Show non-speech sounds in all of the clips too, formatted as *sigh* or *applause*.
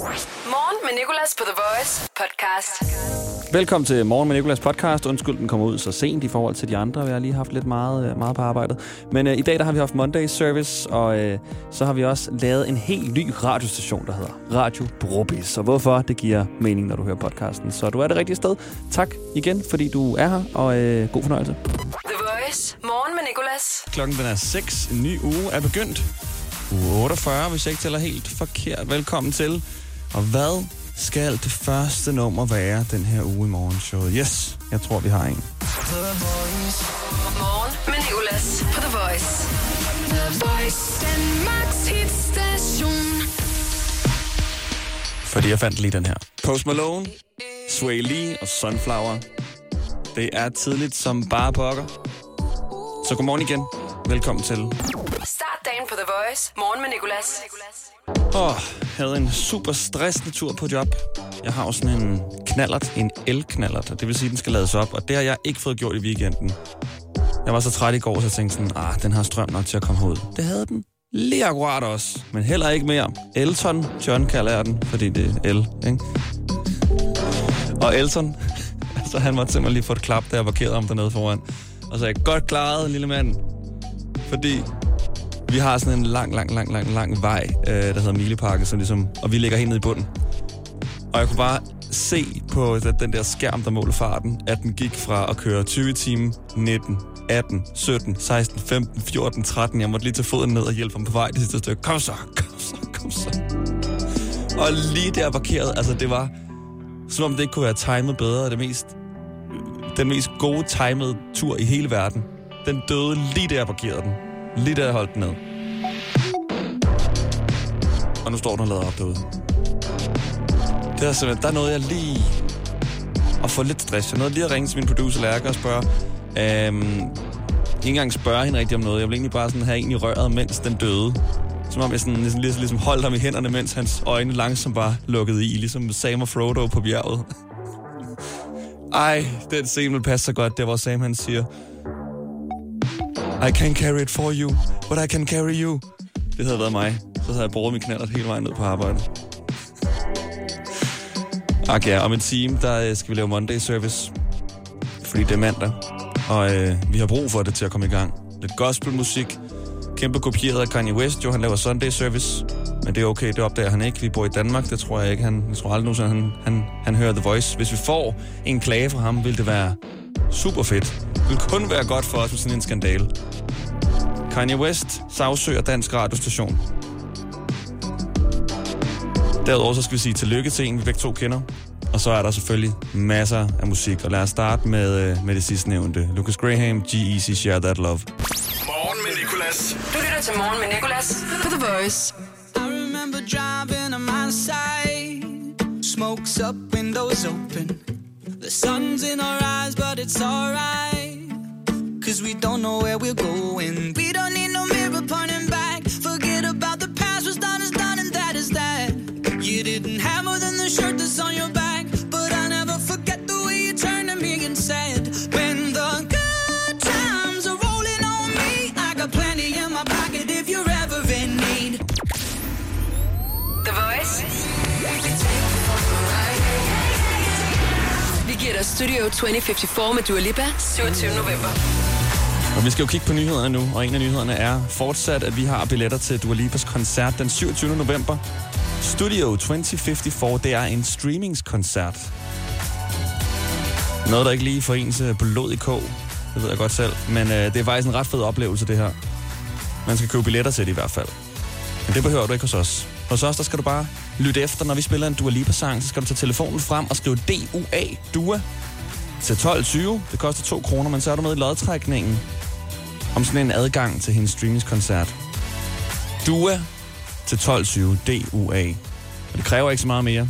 Morgen med Nicolas på The Voice podcast. Velkommen til Morgen med Nicolas podcast. Undskyld, den kommer ud så sent i forhold til de andre. Vi har lige haft lidt meget, øh, meget på arbejdet. Men øh, i dag der har vi haft Monday Service, og øh, så har vi også lavet en helt ny radiostation, der hedder Radio Brobis. Og hvorfor? Det giver mening, når du hører podcasten. Så du er det rigtige sted. Tak igen, fordi du er her, og øh, god fornøjelse. The Voice. Morgen med Nicolas. Klokken den er 6. En ny uge er begyndt. Uge 48, hvis jeg ikke tæller helt forkert. Velkommen til. Og hvad skal det første nummer være den her uge i morgenshowet? Yes, jeg tror, vi har en. Morgen med Nicolas på The Voice. The Voice, Danmarks hitstation. Fordi jeg fandt lige den her. Post Malone, Sway Lee og Sunflower. Det er tidligt som bare pokker. Så godmorgen igen. Velkommen til. Start dagen på The Voice. Morgen med Nicolas. Åh, oh, havde en super stressende tur på job. Jeg har jo sådan en knallert, en el-knallert, og det vil sige, at den skal lades op, og det har jeg ikke fået gjort i weekenden. Jeg var så træt i går, så jeg tænkte sådan, ah, den har strøm nok til at komme ud. Det havde den. Lige akkurat også, men heller ikke mere. Elton John kalder jeg den, fordi det er el, ikke? Og Elton, *laughs* altså han måtte simpelthen lige få et klap, da jeg parkerede ham dernede foran. Og så er jeg godt klaret, lille mand. Fordi vi har sådan en lang, lang, lang, lang, lang vej, øh, der hedder Mileparken, som ligesom, og vi ligger helt nede i bunden. Og jeg kunne bare se på den- den der skærm, der måler farten, at den gik fra at køre 20 timer, 19, 18, 17, 16, 15, 14, 13. Jeg måtte lige tage foden ned og hjælpe ham på vej det sidste stykke. Kom så, kom så, kom så. Og lige der parkeret, altså det var, som om det ikke kunne være timet bedre. Det mest, den mest gode timede tur i hele verden. Den døde lige der jeg parkerede den. Lige da jeg holdt den ned. Og nu står den og lader op derude. Det er simpelthen, der nåede jeg lige at få lidt stress. Jeg nåede lige at ringe til min producer Lærke og spørge, øhm, ikke engang spørge hende rigtig om noget. Jeg ville egentlig bare sådan have en i røret, mens den døde. Som om jeg sådan, ligesom, ligesom, ligesom holdt ham i hænderne, mens hans øjne langsomt bare lukkede i, ligesom Sam og Frodo på bjerget. Ej, den scene vil passe så godt, der hvor Sam han siger, i can carry it for you, but I can carry you. Det havde været mig. Så havde jeg brugt min knaller hele vejen ned på arbejde. Ak ja, om en time, der øh, skal vi lave Monday Service. Fordi det er mandag. Og øh, vi har brug for det til at komme i gang. Lidt gospelmusik. Kæmpe kopieret af Kanye West. Jo, han laver Sunday Service. Men det er okay, det opdager han ikke. Vi bor i Danmark, det tror jeg ikke. Han, jeg tror aldrig nogensinde, han, han, han hører The Voice. Hvis vi får en klage fra ham, vil det være super fedt. Det vil kun være godt for os med sådan en skandale. Kanye West sagsøger dansk radiostation. Derudover så skal vi sige tillykke til en, vi begge to kender. Og så er der selvfølgelig masser af musik. Og lad os starte med, øh, med det sidste nævnte. Lucas Graham, G-Eazy, Share That Love. Morgen med Nicolas. Du lytter til Morgen med Nicolas på The Voice. I remember driving on my side, smokes up, windows open. The sun's in our eyes, but it's alright. Cause we don't know where we're going. We don't need no mirror pointing back. Forget about the past, what's done is done, and that is that. You didn't have more than the shirt that's on your back. But I never forget the way you turned to me and said, When the good times are rolling on me, I got plenty in my pocket if you're ever in need. The Voice. Giver dig Studio 2054 med Dua Lipa 27. november. Og vi skal jo kigge på nyhederne nu, og en af nyhederne er fortsat, at vi har billetter til Dua Lipas koncert den 27. november. Studio 2054, det er en streamingskoncert. Noget, der ikke lige får ens øh, blod i kog. Det ved jeg godt selv. Men øh, det er faktisk en ret fed oplevelse, det her. Man skal købe billetter til det i hvert fald. Men det behøver du ikke hos os. Hos os, der skal du bare lytte efter, når vi spiller en Dua Lipa-sang. Så skal du tage telefonen frem og skrive D-U-A, Dua, til 12.20. Det koster 2 kroner, men så er du med i lodtrækningen om sådan en adgang til hendes streamingskoncert. Dua til 12.20, D-U-A. Og det kræver ikke så meget mere.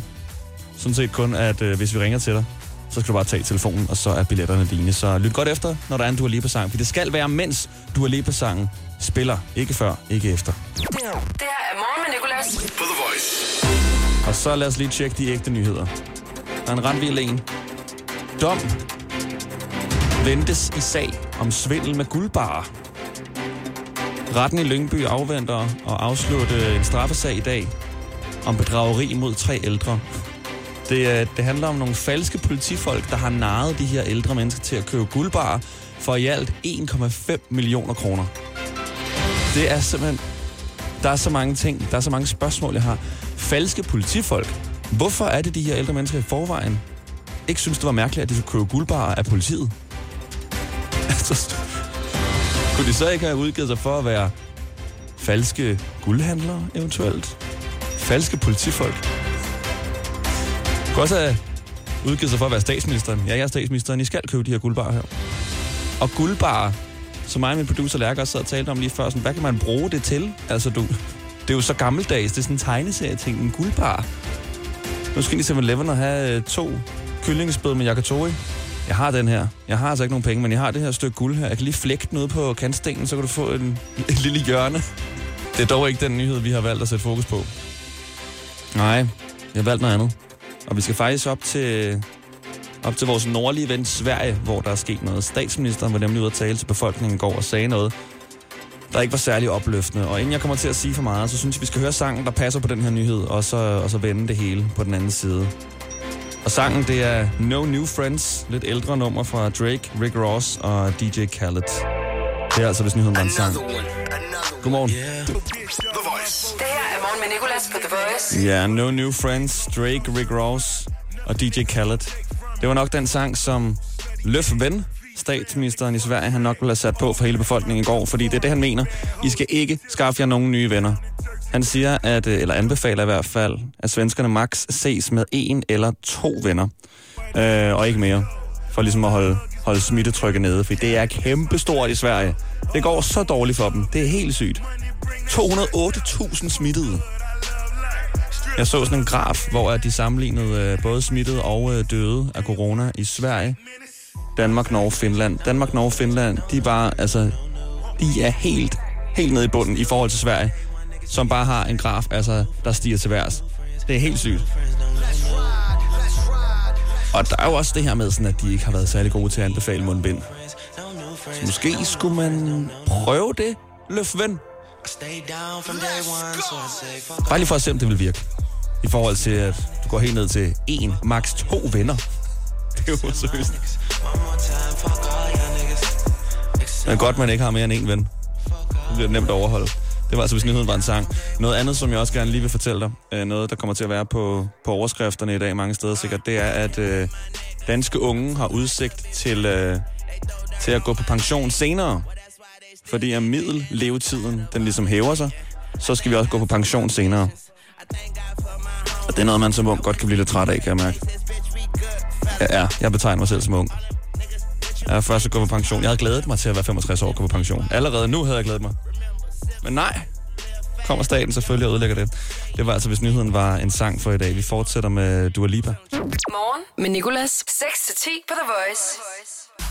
Sådan set kun, at øh, hvis vi ringer til dig, så skal du bare tage telefonen, og så er billetterne dine. Så lyt godt efter, når der er en Dua Lipa-sang. For det skal være, mens Dua Lipa-sangen spiller. Ikke før, ikke efter. Det her er Morgen med Nicolas. På The Voice. Og så lad os lige tjekke de ægte nyheder. Der er en ret vild en. Dom ventes i sag om svindel med guldbarer. Retten i Lyngby afventer og afslutte en straffesag i dag om bedrageri mod tre ældre. Det, øh, det handler om nogle falske politifolk, der har narret de her ældre mennesker til at købe guldbarer for i alt 1,5 millioner kroner. Det er simpelthen... Der er så mange ting, der er så mange spørgsmål, jeg har. Falske politifolk. Hvorfor er det, de her ældre mennesker i forvejen ikke synes, det var mærkeligt, at de skulle købe guldbarer af politiet? Altså, kunne de så ikke have udgivet sig for at være falske guldhandlere, eventuelt? Falske politifolk? Kunne også have udgivet sig for at være statsministeren. Ja, jeg er statsministeren. I skal købe de her guldbarer her. Og guldbarer, som mig og min producer Lærker også sad og talte om lige før, sådan, hvad kan man bruge det til? Altså, du, det er jo så gammeldags. Det er sådan en tegneserie-ting. En guldbar. Nu skal I til 7-Eleven og have øh, to kyllingespød med yakitori. Jeg har den her. Jeg har altså ikke nogen penge, men jeg har det her stykke guld her. Jeg kan lige flække noget på kantstenen, så kan du få en, *laughs* en lille hjørne. Det er dog ikke den nyhed, vi har valgt at sætte fokus på. Nej, jeg har valgt noget andet. Og vi skal faktisk op til, op til vores nordlige ven Sverige, hvor der er sket noget. Statsministeren var nemlig ude at tale til befolkningen i går og sagde noget, der ikke var særlig opløftende. Og inden jeg kommer til at sige for meget, så synes jeg, vi skal høre sangen, der passer på den her nyhed, og så, og så vende det hele på den anden side. Og sangen, det er No New Friends, lidt ældre nummer fra Drake, Rick Ross og DJ Khaled. Det er altså, hvis nyheden var en sang. Godmorgen. The Voice. Det her er morgen med Nicolas på The Voice. Ja, No New Friends, Drake, Rick Ross og DJ Khaled. Det var nok den sang, som Løf Ven, statsministeren i Sverige, han nok ville have sat på for hele befolkningen i går, fordi det er det, han mener. I skal ikke skaffe jer nogen nye venner. Han siger, at, øh, eller anbefaler i hvert fald, at svenskerne max ses med en eller to venner, øh, og ikke mere, for ligesom at holde, holde smittetrykket nede, for det er kæmpestort i Sverige. Det går så dårligt for dem. Det er helt sygt. 208.000 smittede. Jeg så sådan en graf, hvor at de sammenlignede øh, både smittede og øh, døde af corona i Sverige, Danmark, Norge, Finland. Danmark, Norge, Finland, de er bare, altså, de er helt, helt nede i bunden i forhold til Sverige, som bare har en graf, altså, der stiger til værs. Det er helt sygt. Og der er jo også det her med, sådan, at de ikke har været særlig gode til at anbefale mundbind. Så måske skulle man prøve det, Løfven. Bare lige for at se, om det vil virke. I forhold til, at du går helt ned til en, maks to venner. *laughs* Det er jo seriøst. Det er godt, man ikke har mere end en ven. Det bliver nemt at overholde. Det var altså, hvis nyheden var en sang. Noget andet, som jeg også gerne lige vil fortælle dig, øh, noget, der kommer til at være på, på overskrifterne i dag mange steder sikkert, det er, at øh, danske unge har udsigt til, øh, til at gå på pension senere. Fordi at middellevetiden, den ligesom hæver sig, så skal vi også gå på pension senere. Og det er noget, man som ung godt kan blive lidt træt af, kan jeg mærke. Ja, ja jeg betegner mig selv som ung. Jeg er først at gå på pension. Jeg havde glædet mig til at være 65 år og gå på pension. Allerede nu havde jeg glædet mig. Men nej, kommer staten selvfølgelig og ødelægger det. Det var altså, hvis nyheden var en sang for i dag. Vi fortsætter med Dua Lipa. Morgen med Nicolas. 6-10 på The Voice.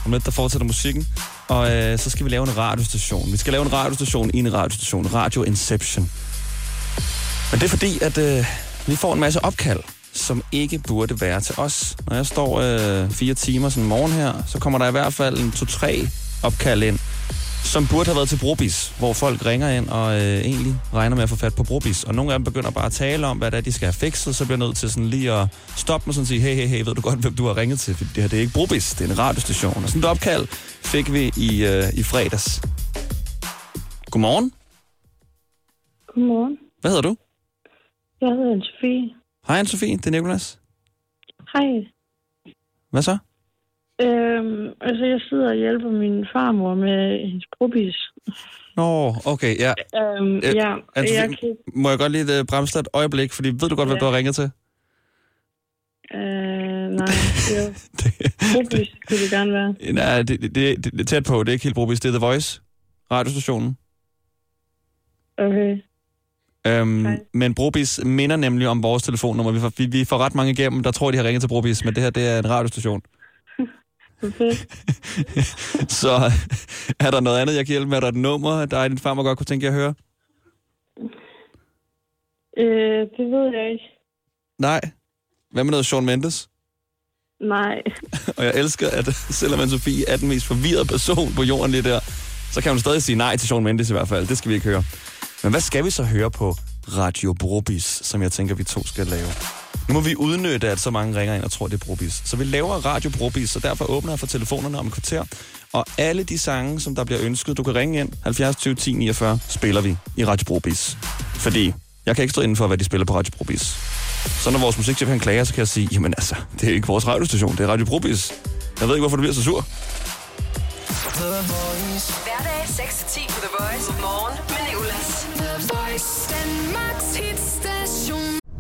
Om lidt, der fortsætter musikken. Og øh, så skal vi lave en radiostation. Vi skal lave en radiostation i en radiostation. Radio Inception. Men det er fordi, at øh, vi får en masse opkald, som ikke burde være til os. Når jeg står øh, fire timer sådan morgen her, så kommer der i hvert fald en to-tre opkald ind, som burde have været til Brobis, hvor folk ringer ind og øh, egentlig regner med at få fat på Brobis. Og nogle af dem begynder bare at tale om, hvad det er, de skal have fikset, så bliver jeg nødt til sådan lige at stoppe mig og sige, hey, hey, hey, ved du godt, hvem du har ringet til? For det her det er ikke Brobis, det er en radiostation. Og sådan et opkald fik vi i, øh, i fredags. Godmorgen. Godmorgen. Hvad hedder du? Jeg hedder Anne-Sophie. Hej, Anne-Sophie. Det er Nicolas. Hej. Hvad så? Øhm, altså, jeg sidder og hjælper min farmor med hendes brobis. Nå, okay, ja. Øhm, Øh, ja, Anne-Sophie, jeg kan... Må jeg godt lige øh, bremse dig et øjeblik, fordi ved du godt, hvad Ja. du har ringet til? Øh, nej, jo. *laughs* Det, Brobis kunne det gerne være. nej, det, det, det, det er tæt på. Det er ikke helt Brobis. Det er The Voice, radiostationen. Okay. Øhm, Hej. men Brobis minder nemlig om vores telefonnummer. Vi får, vi, vi får ret mange igennem, der tror, de har ringet til Brobis, men det her det er en radiostation. Okay. *laughs* Så er der noget andet, jeg kan hjælpe med? Er der et nummer, der er din farmor godt kunne tænke jer at høre? Øh, det ved jeg ikke. Nej. Hvad med noget Sean Mendes? Nej. *laughs* Og jeg elsker, at selvom Anne-Sophie er den mest forvirrede person på jorden lige der, så kan hun stadig sige nej til Sean Mendes i hvert fald. Det skal vi ikke høre. Men hvad skal vi så høre på Radio Brobis, som jeg tænker, vi to skal lave. Nu må vi udnytte, at så mange ringer ind og tror, det er Brobis. Så vi laver Radio Brobis, så derfor åbner jeg for telefonerne om et kvarter. Og alle de sange, som der bliver ønsket, du kan ringe ind, 70 20 10 49, spiller vi i Radio Brobis. Fordi jeg kan ikke stå inden for, hvad de spiller på Radio Brobis. Så når vores musikchef han klager, så kan jeg sige, jamen altså, det er ikke vores radiostation, det er Radio Brobis. Jeg ved ikke, hvorfor du bliver så sur. Hverdag 6-10 på The Voice. Morgen med Nicolas. The Voice. Danmarks hits.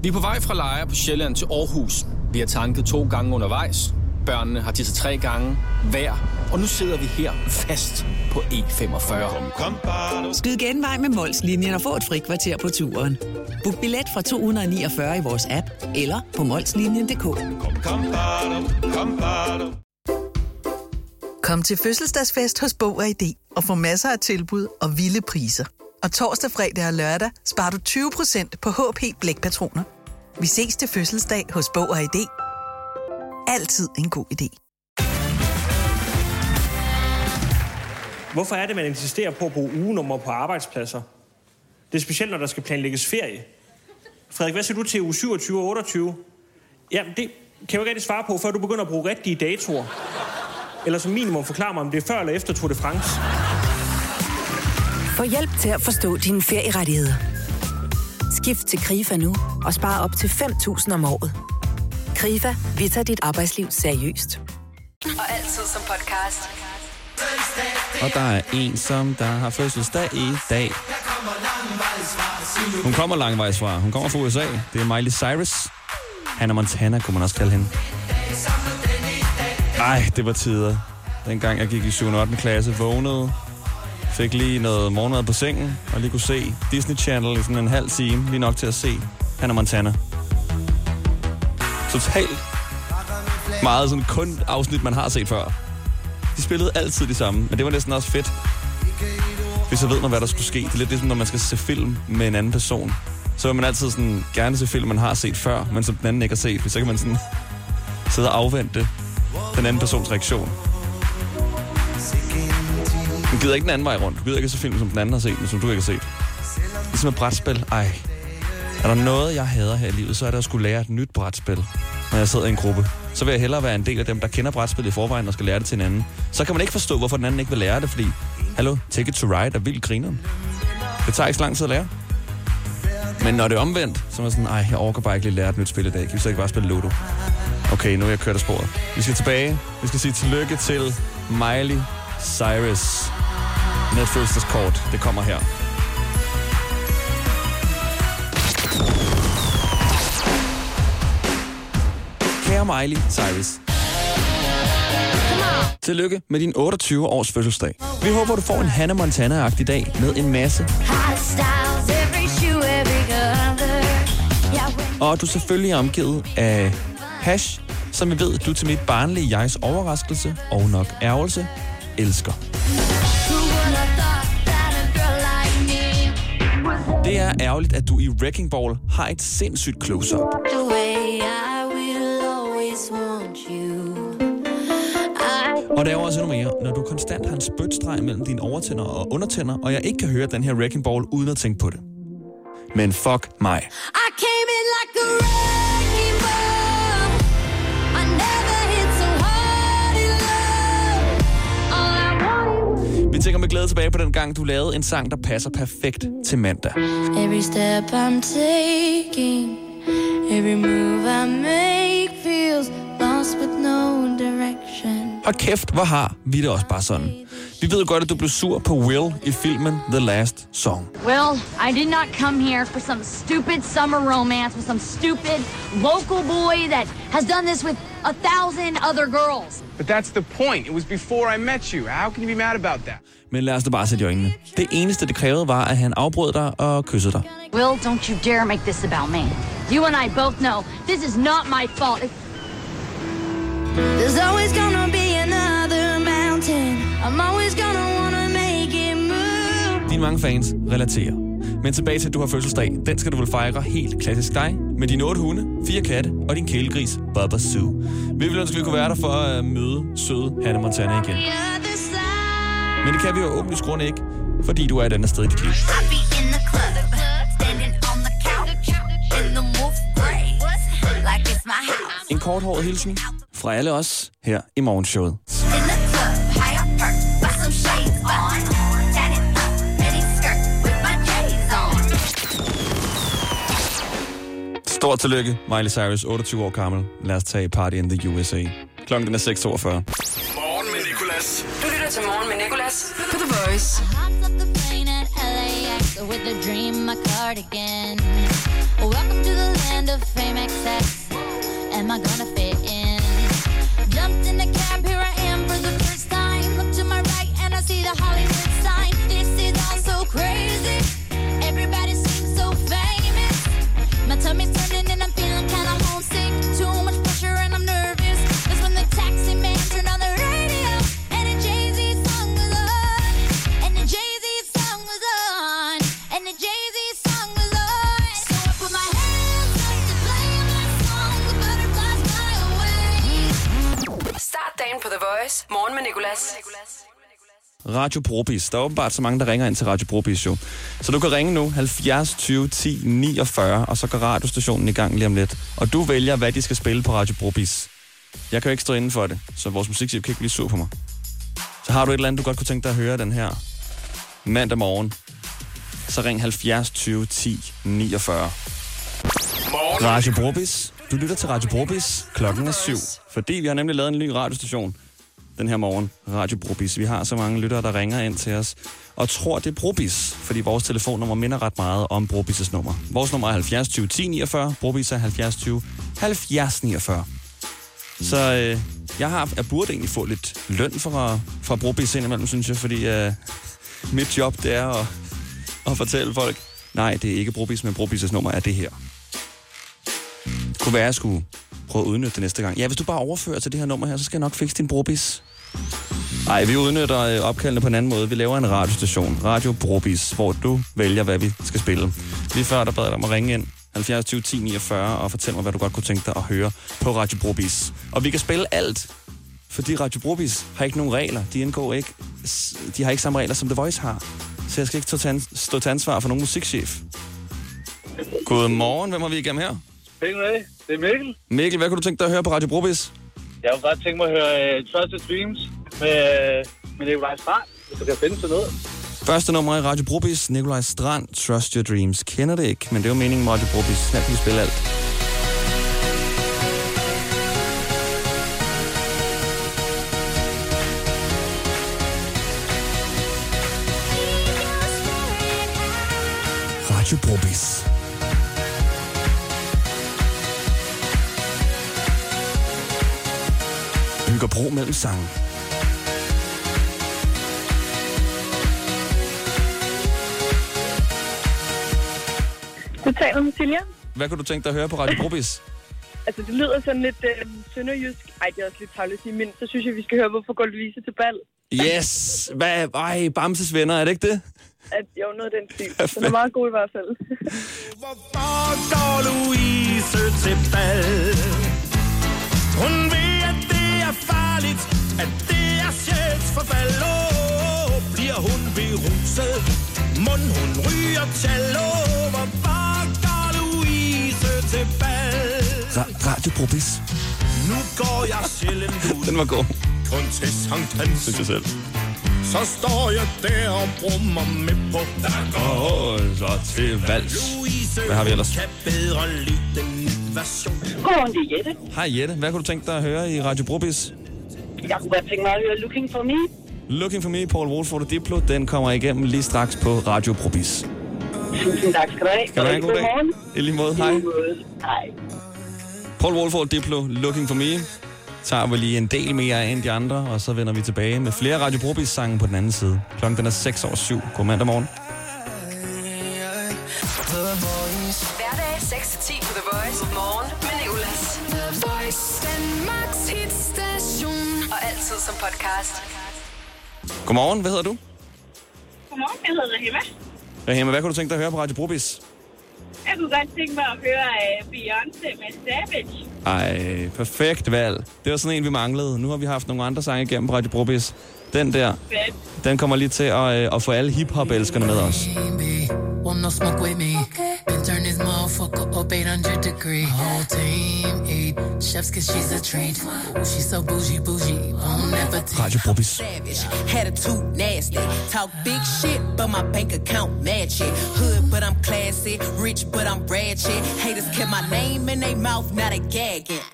Vi er på vej fra Lejre på Sjælland til Aarhus. Vi har tanket to gange undervejs. Børnene har tisset tre gange hver. Og nu sidder vi her fast på E45. Skyd genvej med Molslinjen og få et fri kvarter på turen. Book billet fra 249 i vores app eller på molslinjen.dk. Kom til fødselsdagsfest hos Bog og ID og få masser af tilbud og vilde priser. Og torsdag, fredag og lørdag sparer du 20% på HP Blækpatroner. Vi ses til fødselsdag hos Bog og ID. Altid en god idé. Hvorfor er det, man insisterer på at bruge ugenummer på arbejdspladser? Det er specielt, når der skal planlægges ferie. Frederik, hvad siger du til uge 27 og 28? Jamen, det kan jeg jo ikke rigtig svare på, før du begynder at bruge rigtige datoer. Eller som minimum forklare mig, om det er før eller efter Tour de France. Få hjælp til at forstå dine ferierettigheder. Skift til KRIFA nu og spar op til 5.000 om året. KRIFA, vi tager dit arbejdsliv seriøst. Og altid som podcast. Og der er en, som der har fødselsdag i dag. Hun kommer langvejs fra. Hun kommer fra USA. Det er Miley Cyrus. Hannah Montana kunne man også kalde hende. Ej, det var tider. Dengang jeg gik i 7. og 8. klasse, vågnede, fik lige noget morgenmad på sengen, og lige kunne se Disney Channel i sådan en halv time, lige nok til at se Hannah Montana. Totalt meget sådan kun afsnit, man har set før. De spillede altid de samme, men det var næsten også fedt. Hvis så ved man, hvad der skulle ske. Det er lidt ligesom, når man skal se film med en anden person. Så vil man altid sådan, gerne se film, man har set før, men som den anden ikke har set. For så kan man sådan sidde og afvente den anden persons reaktion. Gider ikke den anden vej rundt. Du gider ikke se film, som den anden har set, men som du ikke har set. Ligesom et brætspil. Ej. Er der noget, jeg hader her i livet, så er det at skulle lære et nyt brætspil, når jeg sidder i en gruppe. Så vil jeg hellere være en del af dem, der kender brætspil i forvejen og skal lære det til en anden. Så kan man ikke forstå, hvorfor den anden ikke vil lære det, fordi, hallo, Take It To Ride er vildt grineren. Det tager ikke så lang tid at lære. Men når det er omvendt, så er man sådan, ej, jeg overgår bare ikke lige lære et nyt spil i dag. Kan vi så ikke bare spille Ludo? Okay, nu er jeg kørt af sporet. Vi skal tilbage. Vi skal sige tillykke til Miley Cyrus med fødselskort. Det kommer her. Kære Miley Cyrus. Tillykke med din 28 års fødselsdag. Vi håber, du får en Hannah Montana-agtig dag med en masse. Og du er selvfølgelig omgivet af hash, som vi ved, du til mit barnlige jegs overraskelse og nok ærgelse elsker. Det er ærgerligt, at du i Wrecking Ball har et sindssygt close-up. Og der er også endnu mere, når du konstant har en spytstreg mellem dine overtænder og undertænder, og jeg ikke kan høre den her Wrecking Ball uden at tænke på det. Men fuck mig. I tænker med glæde tilbage på den gang, du lavede en sang, der passer perfekt til mandag. Every step I'm taking, every move I make feels lost with no direction. Og kæft, hvor har vi det også bare sådan. Vi ved godt, at du blev sur på Will i filmen The Last Song. Well, I did not come here for some stupid summer romance with some stupid local boy that has done this with a thousand other girls. But that's the point. It was before I met you. How can you be mad about that? Men lad os da bare sætte i øjnene. Det eneste, det krævede, var, at han afbrød dig og kyssede dig. Will, don't you dare make this about me. You and I both know this is not my fault. It- There's always gonna be another mountain. I'm always gonna wanna make it move. Dine mange fans relaterer. Men tilbage til, at du har fødselsdag. Den skal du vel fejre helt klassisk dig, med dine otte hunde, fire katte og din kælegris, Baba Sue. Vi vil ønske, at vi kunne være der for at møde søde Hannah Montana igen. Men det kan vi jo åbenlyst grund ikke, fordi du er et andet sted i dit liv. En korthåret hilsen fra alle os her i morgenshowet. Stort tillykke, Miley Cyrus, 28 år gammel. Lad os tage party in the USA. Klokken den er 6.42. Morgen med Nicolas. Du lytter til Morgen med Nicolas på The Voice. With a dream, my cardigan. Welcome to the land of fame excess. Am I gonna fit in? Jumped in the cab, here I am for the first time. Look to my right and I see the Hollywood sign. This is all so crazy. Radio Brobis. Der er åbenbart så mange, der ringer ind til Radio Brobis jo. Så du kan ringe nu 70 20 10 49, og så går radiostationen i gang lige om lidt. Og du vælger, hvad de skal spille på Radio Brobis. Jeg kan jo ikke stå inden for det, så vores musikchef kan ikke blive sur på mig. Så har du et eller andet, du godt kunne tænke dig at høre den her mandag morgen, så ring 70 20 10 49. Radio Brobis. Du lytter til Radio Brobis. Klokken er syv. Fordi vi har nemlig lavet en ny radiostation den her morgen. Radio Brobis. Vi har så mange lyttere, der ringer ind til os og tror, det er Brobis, fordi vores telefonnummer minder ret meget om Brobis' nummer. Vores nummer er 70 20 10 49. Brobis er 70 20 70 49. Så øh, jeg har, jeg burde egentlig få lidt løn for, for Brobis indimellem, synes jeg, fordi øh, mit job, det er at, at fortælle folk, nej, det er ikke Brobis, men Brobis' nummer er det her. Det kunne være, at jeg skulle prøve at udnytte det næste gang. Ja, hvis du bare overfører til det her nummer her, så skal jeg nok fikse din Brobis. Nej, vi udnytter øh, opkaldene på en anden måde. Vi laver en radiostation, Radio Brobis, hvor du vælger, hvad vi skal spille. Lige før, der bad jeg dig om at ringe ind 70 20 10 49 og fortælle mig, hvad du godt kunne tænke dig at høre på Radio Brobis. Og vi kan spille alt, fordi Radio Brobis har ikke nogen regler. De indgår ikke, de har ikke samme regler, som The Voice har. Så jeg skal ikke stå til, ansvar for nogen musikchef. Godmorgen, hvem har vi igennem her? Med. Det er Mikkel. Mikkel, hvad kunne du tænke dig at høre på Radio Brobis? Jeg kunne godt tænke mig at høre uh, Trusted Dreams med, uh, med Nikolaj Strand, hvis du kan finde sådan noget. Første nummer i Radio Brobis, Nikolaj Strand, Trust Your Dreams. Kender det ikke, men det er jo meningen med Radio Brobis. Her kan vi spille alt. Radio Brobis. Bygger bro mellem sange. Du taler med Silja. Hvad kunne du tænke dig at høre på Radio Brobis? *laughs* Altså, det lyder sådan lidt øh, sønderjysk. Ej, det er også lidt tavligt at sige, men så synes jeg, vi skal høre, hvorfor går Louise til bal. Yes! Hvad? Ej, Bamses venner, er det ikke det? At, jo, noget af den stil. Den er meget god i hvert fald. *laughs* går Louise til bal. Hun ved, er farligt, at det er sjælsforfald. Åh, bliver hun beruset, mund hun ryger cello. Hvorfor går Louise til bal? Ra- Radio Brobis. Nu går jeg sjældent *laughs* ud, Den var god. kun til Sankt Hans. Synes jeg selv. Så står jeg der og brummer med på. Går Åh, så til vals. Hvad har vi ellers? kan bedre lide den version. Godmorgen, det er Jette. Hej Jette, hvad kunne du tænke dig at høre i Radio Brobis? Jeg kunne godt tænke mig at høre Looking for Me. Looking for me, Paul Wolford og Diplo, den kommer igennem lige straks på Radio Probis. Tusind tak skal du have. Kan du have en god dag? Godmorgen. I lige måde, hej. Hej. Paul Wolford, Diplo, Looking for me. Tager vi lige en del mere end de andre, og så vender vi tilbage med flere Radio Probis sange på den anden side. Klokken den er 6 over 7. God mandag morgen. Hverdag 6-10 på The Voice. Morgen med Nicolas. The Voice. Danmarks hitstation. Og altid som podcast. Godmorgen, hvad hedder du? Godmorgen, jeg hedder Rahima. Rahima, hvad kunne du tænke dig at høre på Radio Probis? Jeg kunne godt tænke mig at høre uh, Beyoncé med Savage. Ej, perfekt valg. Det var sådan en, vi manglede. Nu har vi haft nogle andre sange igennem på Radio Probis. Den der, Fedt. den kommer lige til at, øh, at få alle hip-hop-elskerne med os. No smoke with me? Been turn this motherfucker up 800 degree. Whole team eat. Chef push-ups cause she's a. Ooh, she's so bougie, bougie. Won't never take Radio savage. Had a too nasty. Talk big shit, but my bank account match it. Hood, but I'm classy. Rich, but I'm ratchet. Haters kept my name in their mouth, not a gagging.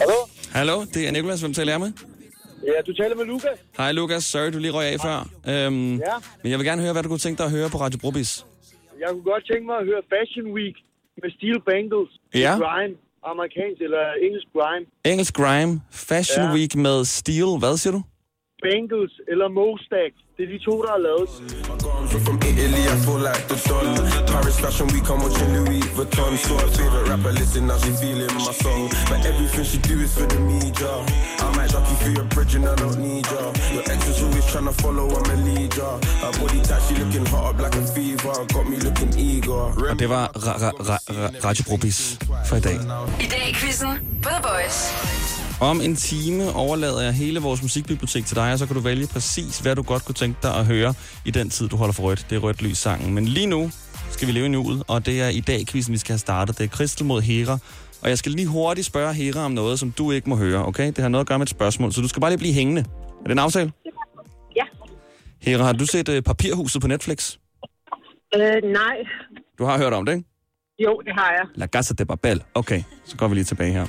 Hallo? Hallo, det er Nikolas. Hvem taler jeg med? Ja, du taler med Lukas. Hej Lukas, sorry du lige røg af før. Øhm, Ja. Men jeg vil gerne høre, hvad du kunne tænke dig at høre på Radio Brobis. Jeg kunne godt tænke mig at høre Fashion Week med Steel Bangles. Ja. Grime. Amerikansk eller engelsk grime. Engelsk Grime, Fashion Ja. Week med Steel. Hvad siger du? Bengals eller Mostak. Det er de to, der har lavet. From Italy, I feel like the Paris Fashion watching Louis Vuitton. So favorite rapper, listen, now she feeling my song. But everything she do is for the media. I might drop you through your bridge and I don't need ya. Your ex is always trying to follow, I'm a leader. Her body tight, she looking hot up like a fever. Got me looking eager. Og det var ra- ra- ra- ra- Radio Brobis for i dag. I dag i quizzen på The Voice. Om en time overlader jeg hele vores musikbibliotek til dig, og så kan du vælge præcis, hvad du godt kunne tænke dig at høre i den tid, du holder for rødt. Det er rødt lys sangen. Men lige nu skal vi leve i nuet, og det er i dag quizzen, vi skal have startet. Det er Kristel mod Hera. Og jeg skal lige hurtigt spørge Hera om noget, som du ikke må høre, okay? Det har noget at gøre med et spørgsmål, så du skal bare lige blive hængende. Er det en aftale? Ja. Hera, har du set uh, Papirhuset på Netflix? Øh, nej. Du har hørt om det, ikke? Jo, det har jeg. La Casa de Babel. Okay, så går vi lige tilbage her.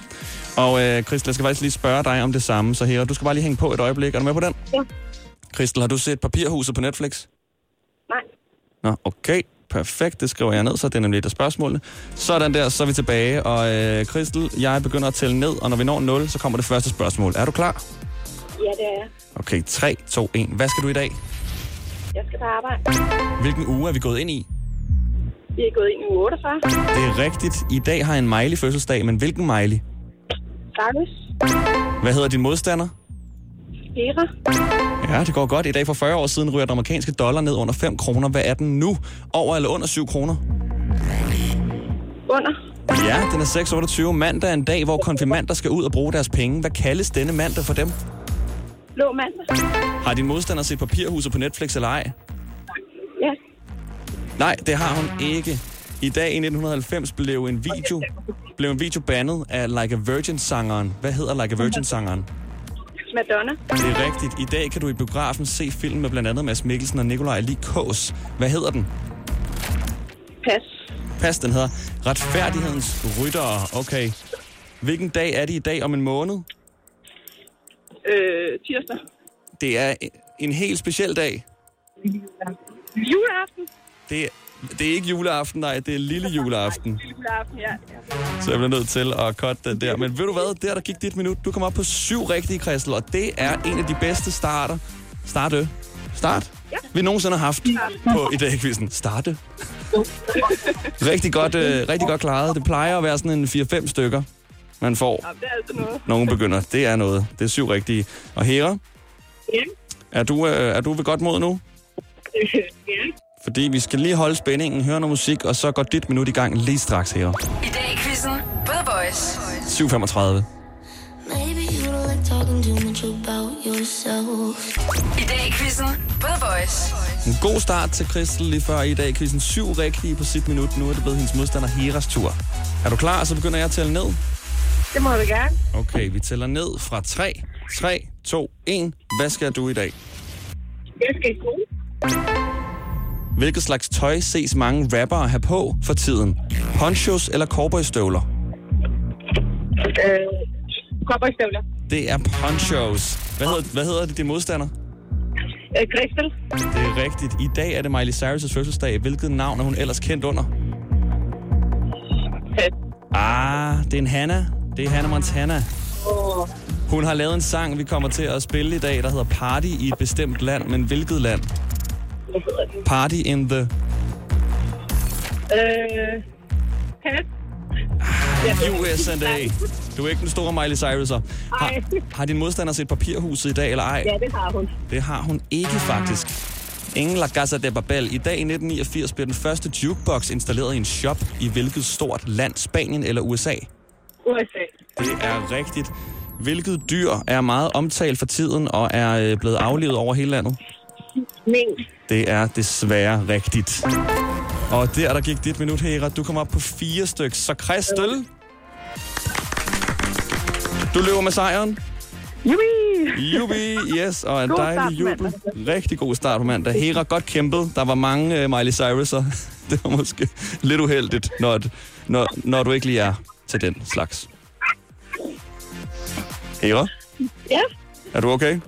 Og øh, Christel, jeg skal faktisk lige spørge dig om det samme. Så her, du skal bare lige hænge på et øjeblik. Er du med på den? Ja. Christel, har du set Papirhuset på Netflix? Nej. Nå, okay. Perfekt, det skriver jeg ned, så det er nemlig et af spørgsmålene. Sådan der, så er vi tilbage. Og øh, Christel, jeg begynder at tælle ned, og når vi når 0, så kommer det første spørgsmål. Er du klar? Ja, det er jeg. Okay, 3, 2, 1. Hvad skal du i dag? Jeg skal på arbejde. Hvilken uge er vi gået ind i? Vi er gået ind i uge 48. Det er rigtigt. I dag har en Miley fødselsdag, men hvilken Miley? Cyrus. Hvad hedder din modstander? Hera. Ja, det går godt. I dag for 40 år siden ryger den amerikanske dollar ned under 5 kroner. Hvad er den nu? Over eller under 7 kroner? Under. Ja, den er 6,28. Mandag er en dag, hvor konfirmander skal ud og bruge deres penge. Hvad kaldes denne mandag for dem? Blå mandag. Har din modstander set papirhuset på Netflix eller ej? Ja. Nej, det har hun ikke. I dag i 1990 blev en video, blev en video bandet af Like a Virgin-sangeren. Hvad hedder Like a Virgin-sangeren? Madonna. Det er rigtigt. I dag kan du i biografen se film med blandt andet Mads Mikkelsen og Nikolaj Lee Kås. Hvad hedder den? Pas. Pas, den hedder Retfærdighedens Ryttere. Okay. Hvilken dag er det i dag om en måned? Øh, tirsdag. Det er en helt speciel dag. Juleaften. Det er, det er ikke juleaften, nej, det er lille juleaften. Juleaften, ja. Så jeg bliver nødt til at cutte den der. Men ved du hvad, der der gik dit minut. Du kom op på syv rigtige, Christel, og det er en af de bedste starter. Starte. Start. Ja. Vi nogensinde har haft på i dag quizzen. Starte. Rigtig godt, øh, rigtig godt klaret. Det plejer at være sådan en 4-5 stykker, man får. Ja, det er altså noget. Nogen begynder. Det er noget. Det er syv rigtige. Og Hera, Ja. er du, øh, er du ved godt mod nu? *laughs* ja. Fordi vi skal lige holde spændingen, høre noget musik, og så går dit minut i gang lige straks her. I dag i quizzen The Voice. 7.35. Maybe you don't like talking too much about yourself. I dag i quizzen The Voice. En god start til Christel lige før i dag. Quizzen syv rigtige på sit minut. Nu er det blevet hendes modstander Heras tur. Er du klar? Så begynder jeg at tælle ned. Det må du gerne. Okay, vi tæller ned fra 3, 3, 2, 1. Hvad skal du i dag? Jeg skal i skole. Hvilket slags tøj ses mange rappere have på for tiden? Ponchos eller cowboystøvler? Øh, Kopperstøvler. Det er ponchos. Hvad hedder, hvad hedder det, din modstander? Øh, Kristel. Det er rigtigt. I dag er det Miley Cyrus' fødselsdag. Hvilket navn er hun ellers kendt under? Ah, det er en Hannah. Det er Hannah Montana. Åh. Hun har lavet en sang, vi kommer til at spille i dag, der hedder Party i et bestemt land. Men hvilket land? Hvad hedder den? Party in the... Øh, pas. USA. Du er ikke den store Miley Cyrus'er. Har, har din modstander set papirhuset i dag, eller ej? Ja, det har hun. Det har hun ikke, faktisk. Ingen La Casa de Babel. I dag i 1989 blev den første jukebox installeret i en shop i hvilket stort land? Spanien eller USA? USA. Det er rigtigt. Hvilket dyr er meget omtalt for tiden og er øh, blevet aflevet over hele landet? Mink. Det er desværre rigtigt. Og der, der gik dit minut, Hera. Du kom op på fire stykker. Så Christel, Du løber med sejren. Jubi! Jubi, yes, og en God dejlig jubel. Rigtig god start på mandag. Hera, godt kæmpet. Der var mange uh, Miley Cyrus'er. *laughs* Det var måske lidt uheldigt, når, når, når du ikke lige er til den slags. Hera, Ja, er du okay?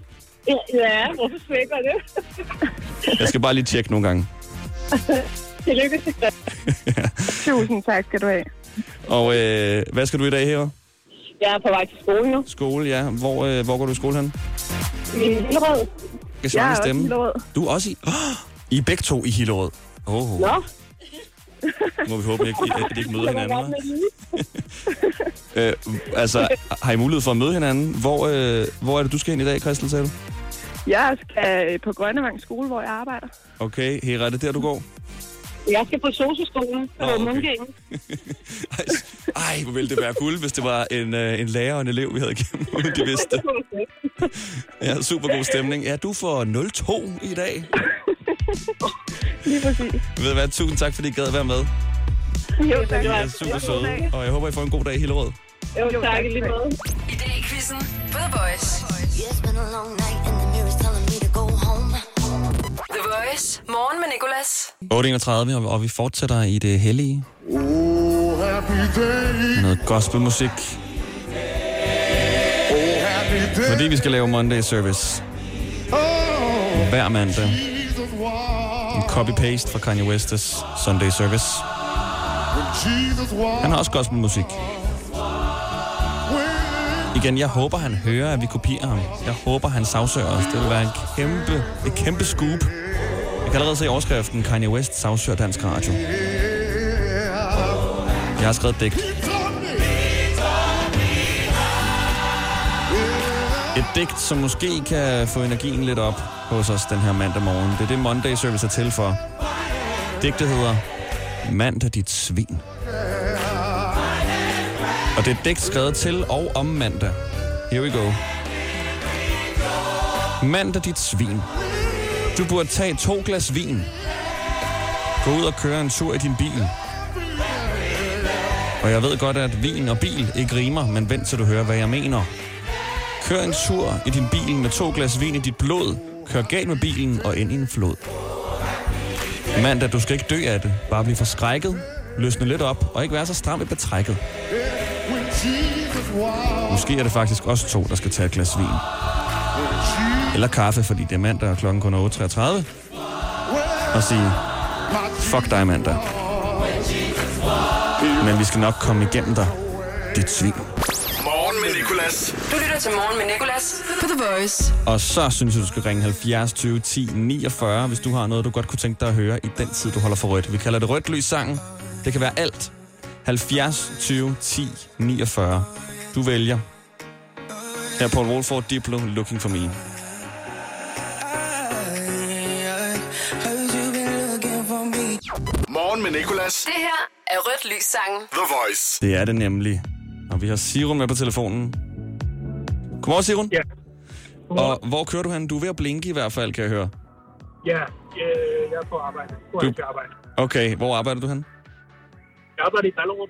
Ja, ja hvorfor svækker det? *laughs* Jeg skal bare lige tjekke nogle gange. *laughs* Tillykke til *laughs* Tusind tak skal du have. Og øh, hvad skal du i dag, Hera? Jeg er på vej til skole nu. Skole, ja. Hvor, øh, hvor går du i skole hen? I Hillerød. Jeg Jeg er også i stemme. Hillerød. Du er også i... Oh, *gasps* I er begge to i Hillerød. Oh, Nå. må vi håbe, at I, ikke møder hinanden. Øh, altså, har I mulighed for at møde hinanden? Hvor, øh, hvor er det, du skal hen i dag, Christel, sagde du? Jeg skal på Grønnevang skole, hvor jeg arbejder. Okay, Hera, er det der, du går? Jeg skal på socioskolen på Nå, okay. Mundgængen. *laughs* Ej, hvor ville det være guld, hvis det var en, øh, en lærer og en elev, vi havde igennem, uden de vidste. *laughs* Ja, super god stemning. Ja, du får 0-2 i dag. *laughs* Lige præcis. Ved du hvad, tusind tak, fordi I gad være med. Jo, tak. I er super søde, og jeg håber, I får en god dag i Hillerød. Jo, tak. i Lige måde. I dag i quizzen på The Voice. It's been a long night Voice. Morgen med Nicolas. 8.31, og- og vi fortsætter i det hellige. Noget gospelmusik. Fordi vi skal lave Monday Service. Hver mandag. En copy-paste fra Kanye West's Sunday Service. Han har også gospelmusik. Igen, jeg håber, han hører, at vi kopierer ham. Jeg håber, han sagsøger os. Det vil være en kæmpe, et kæmpe scoop. Jeg kan allerede se overskriften, Kanye West sagsøger dansk radio. Jeg har skrevet et digt. Et digt, som måske kan få energien lidt op hos os den her mandag morgen. Det er det Monday Service er til for. Digtet hedder Mandag dit svin. Og det er et digt skrevet til og om mandag. Here we go. Mandag dit svin. Du burde tage to glas vin. Gå ud og køre en tur i din bil. Og jeg ved godt, at vin og bil ikke rimer, men vent til du hører, hvad jeg mener. Kør en tur i din bil med to glas vin i dit blod. Kør galt med bilen og ind i en flod. Mandag, du skal ikke dø af det. Bare blive forskrækket, løsne lidt op og ikke være så stram i betrækket. Måske er det faktisk også to, der skal tage et glas vin. Eller kaffe, fordi det er mandag, og klokken kun er 8.33. Og sige, fuck dig mandag. Men vi skal nok komme igennem dig, dit svin. Morgen med Nicolas. Du lytter til Morgen med Nicolas på The Voice. Og så synes jeg, du skal ringe 70 20 10 49, hvis du har noget, du godt kunne tænke dig at høre i den tid, du holder for rødt. Vi kalder det rødt lys sangen. Det kan være alt. 70 20 10 49. Du vælger. Her på Wolford Diplo, Looking for Me. Morgen med Nicolas. Det her er Rødt Lys sangen. The Voice. Det er det nemlig. Og vi har Sirun med på telefonen. Godmorgen, Sirun. Ja. Og hvor kører du hen? Du er ved at blinke i hvert fald, kan jeg høre. Ja, øh, jeg er på arbejde. På Du- arbejde. Okay, hvor arbejder du hen? Jeg arbejder i Ballerup.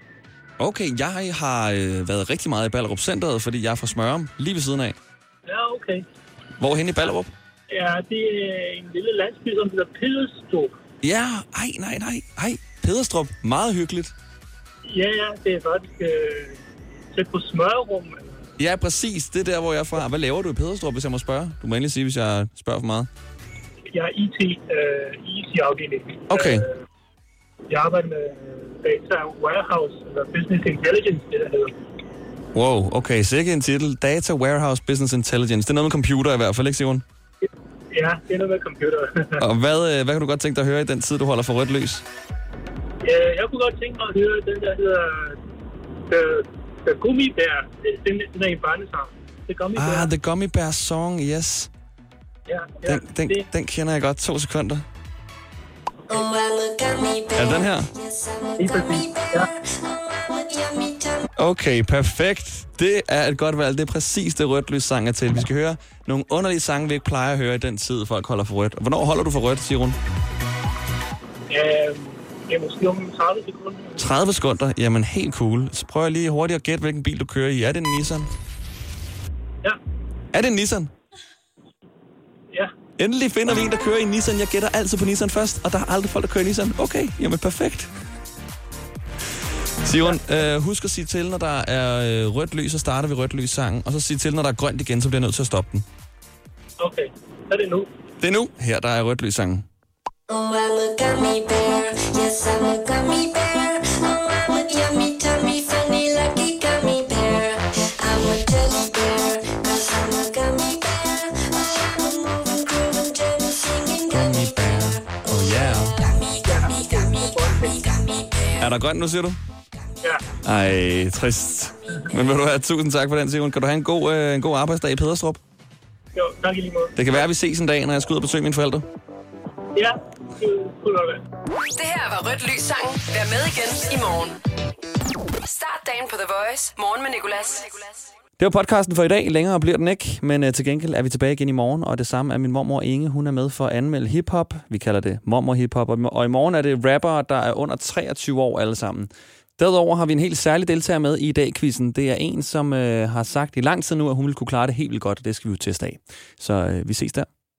Okay, jeg har øh, været rigtig meget i Ballerup Centeret, fordi jeg er fra Smørum, lige ved siden af. Ja, okay. Hvorhen i Ballerup? Ja, det er en lille landsby, som hedder Pederstrup. Ja, ej, nej, nej, ej. Pederstrup, meget hyggeligt. Ja, ja, det er faktisk øh, tæt på Smørum. Ja, præcis. Det er der, hvor jeg er fra. Hvad laver du i Pederstrup, hvis jeg må spørge? Du må endelig sige, hvis jeg spørger for meget. Jeg er IT, øh, IT-afdeling. Okay. Øh, jeg arbejder med Data Warehouse, eller Business Intelligence, det der hedder. Wow, okay. Sikke en titel. Data Warehouse Business Intelligence. Det er noget med computer i hvert fald, ikke Simon? Ja, det er noget med computer. *laughs* Og hvad, øh, hvad kan du godt tænke dig at høre i den tid, du holder for rødt lys? Jeg kunne godt tænke mig at høre den, der hedder The, the Gummi Bear. Den, den er en barnesang. The Gummi Bear. Ah, The Gummy Bear Song, yes. Ja, ja, Den, den, det, den kender jeg godt. To sekunder. Er det den her? lige præcis. Ja. Okay, perfekt. Det er et godt valg. Det er præcis det rødt lys sang er til. Vi skal høre nogle underlige sange, vi ikke plejer at høre i den tid, folk holder for rødt. Hvornår holder du for rødt, siger hun? Øh, måske om 30 sekunder. 30 sekunder? Jamen, helt cool. Så prøver jeg lige hurtigt at gætte, hvilken bil du kører i. Er det en Nissan? Er det en Nissan? Ja. Endelig finder vi en, der kører i en Nissan. Jeg gætter altid på Nissan først, og der er aldrig folk, der kører i Nissan. Okay, jamen perfekt. Simon, øh, husk at sige til, når der er øh, rødt lys, så starter vi rødt lys sangen. Og så sige til, når der er grønt igen, så bliver jeg nødt til at stoppe den. Okay, så er det nu. Det er nu. Her der er rødt lys sangen. Oh, I'm a gummy bear. Yes, I'm a gummy bear. Oh, I'm a yummy, tummy, funny, lucky gummy bear. I'm a jelly bear. Cause I'm a gummy bear. Oh, I'm a moving, grooving, jelly, singing gummy bear. Oh yeah. Gummy, gummy, gummy, gummy, gummy bear. Er der grønt nu, siger du? Ej, trist. Men vil du have tusind tak for den, Simon. Kan du have en god, øh, en god arbejdsdag i Pederstrup? Jo, tak i lige måde. Det kan være, at vi ses en dag, når jeg skal ud og besøge mine forældre. Ja, det kunne godt være. Det her var Rødt Lys Sangen. Vær med igen i morgen. Start dagen på The Voice. Morgen med Nicolas. Det var podcasten for i dag. Længere bliver den ikke, men uh, til gengæld er vi tilbage igen i morgen, og det samme er min mormor Inge. Hun er med for at anmelde hiphop. Vi kalder det mormor hiphop, og og i morgen er det rappere, der er under 23 år alle sammen. Derudover har vi en helt særlig deltager med i dag quizzen. Det er en, som øh, har sagt i lang tid nu, at hun vil kunne klare det helt vildt godt, og det skal vi jo teste af. Så øh, vi ses der.